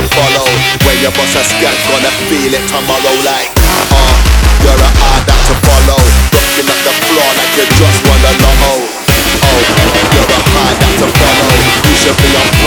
to follow. Where your boss a scat, gonna feel it tomorrow like, uh, you're a hard that to follow. Rocking up the floor like you just won the lotto. Oh, you're a hard that to follow. You should be on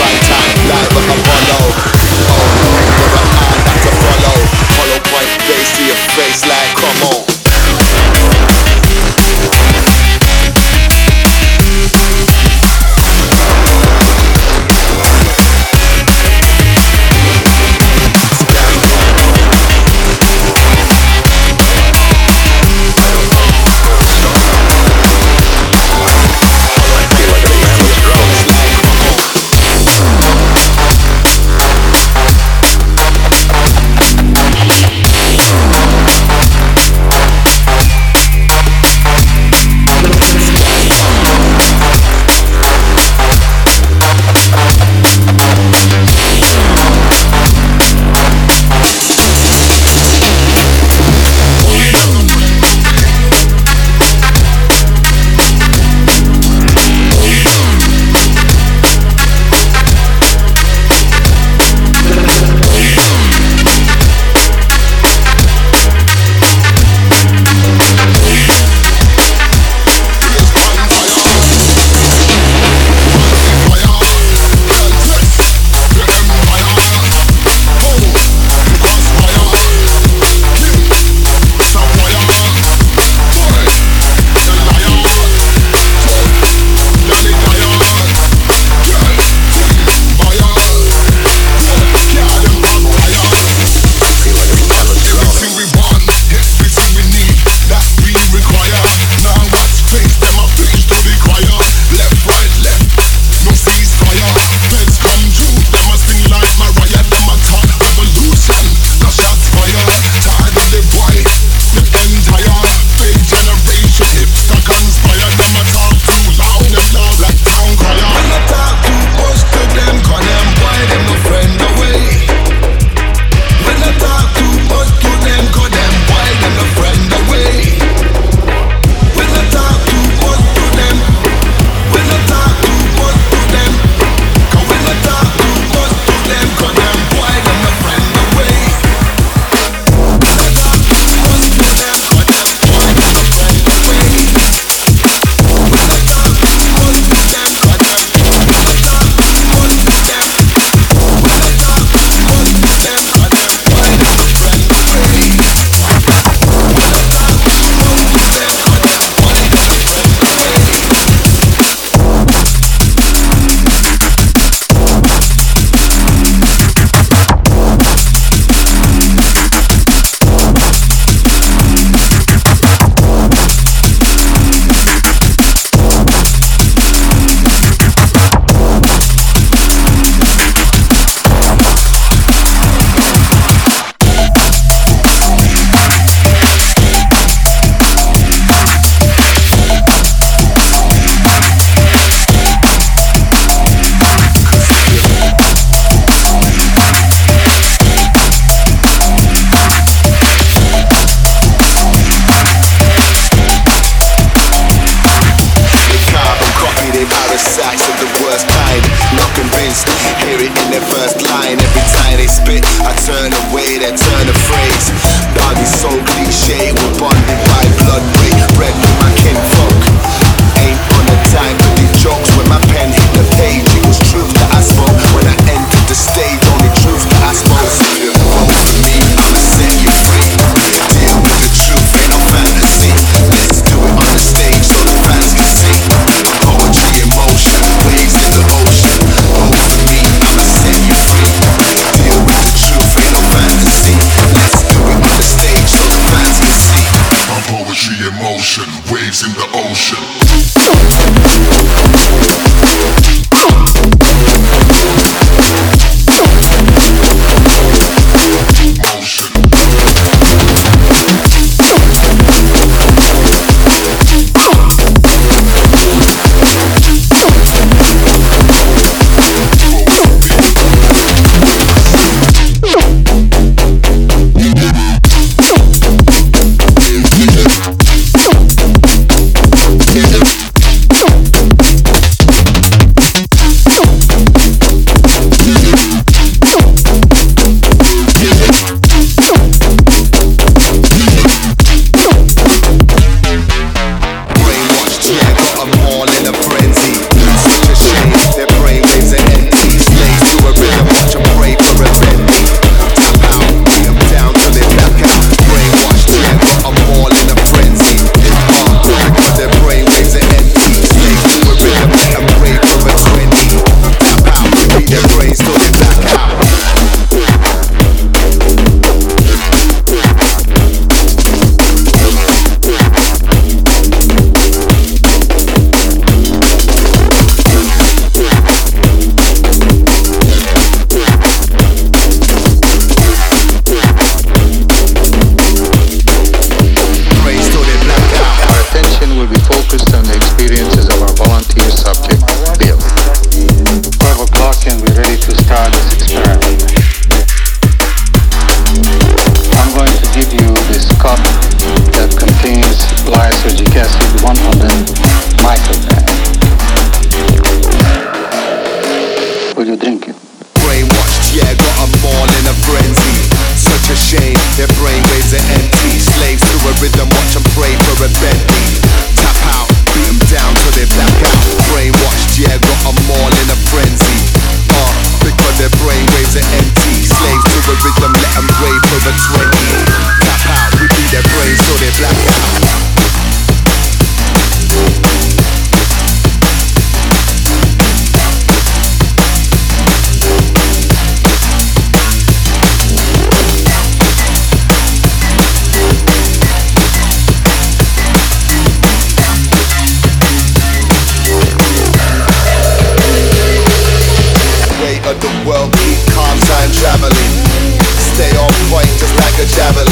like a javelin.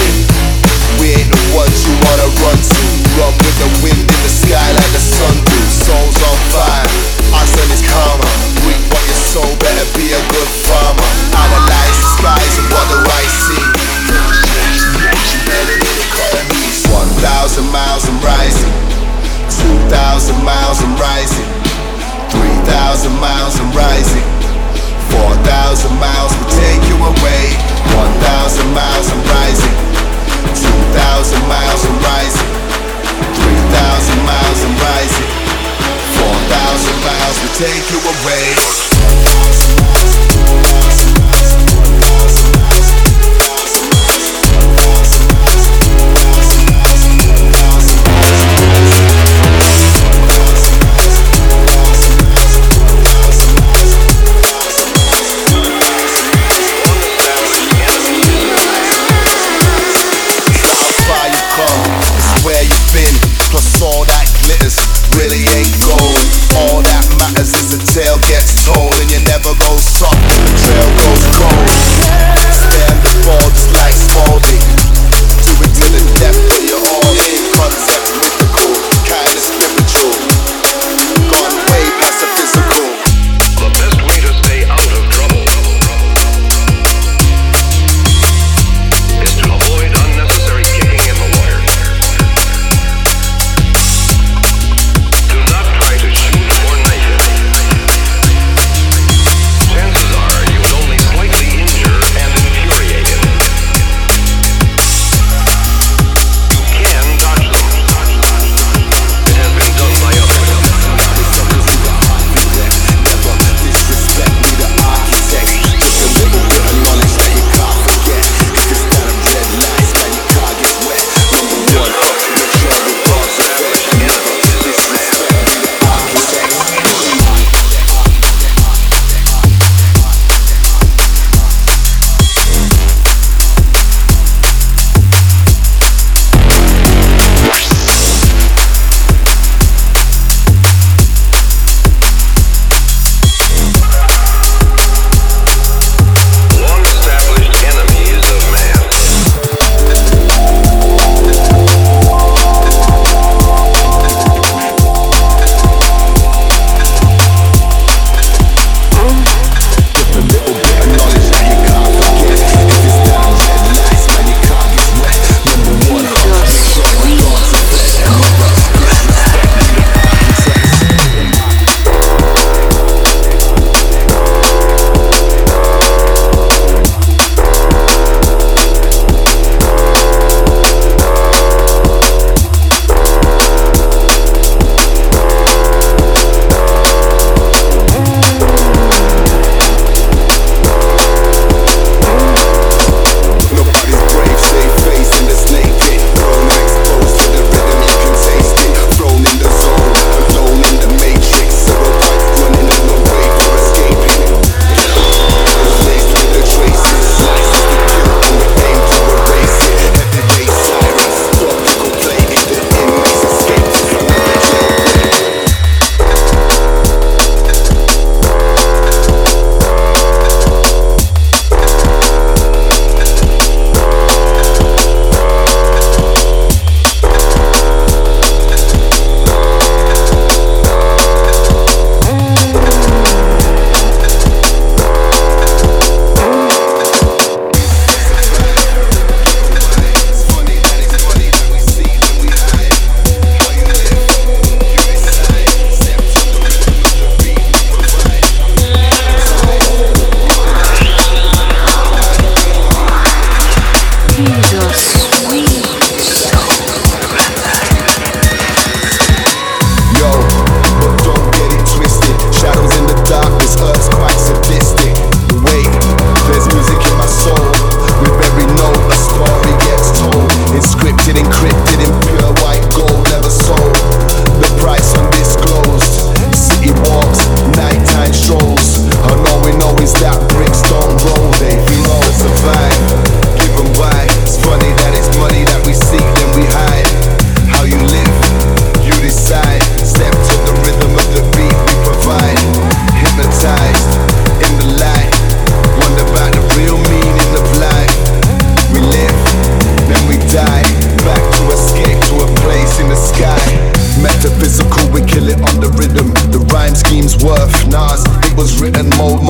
We ain't the ones who wanna run to. Take you away.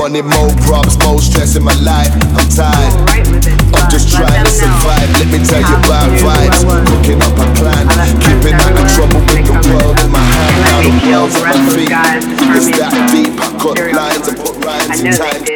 money, more problems, more stress in my life. I'm tired. I'm just trying to survive. Let me tell you about vibes. Cooking up a plan. Keeping out of trouble with the world in my hand. Now the world's at my feet. It's that deep. I cut lines and put rhymes in time.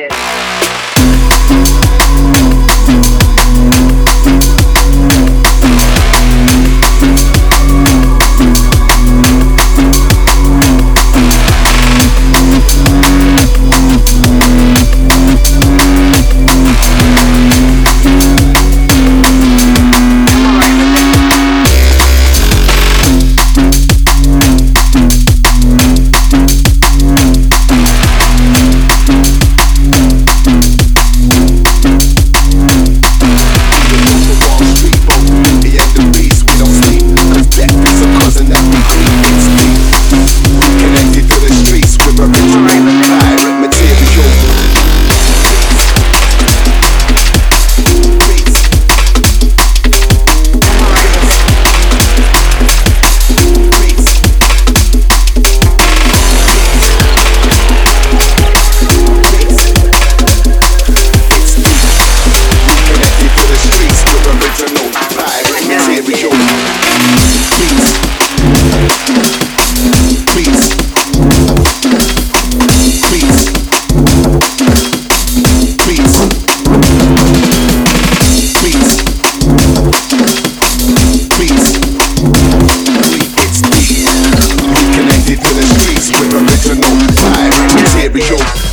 in the streets with original fire material.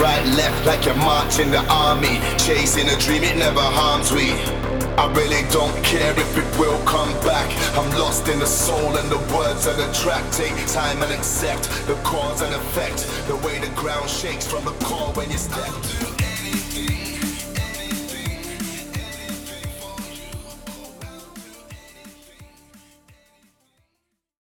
Right, left, like you're marching the army. Chasing a dream, it never harms we. I really don't care if it will come back. I'm lost in the soul and the words of the track. Take time and accept the cause and effect. The way the ground shakes from the core when you step.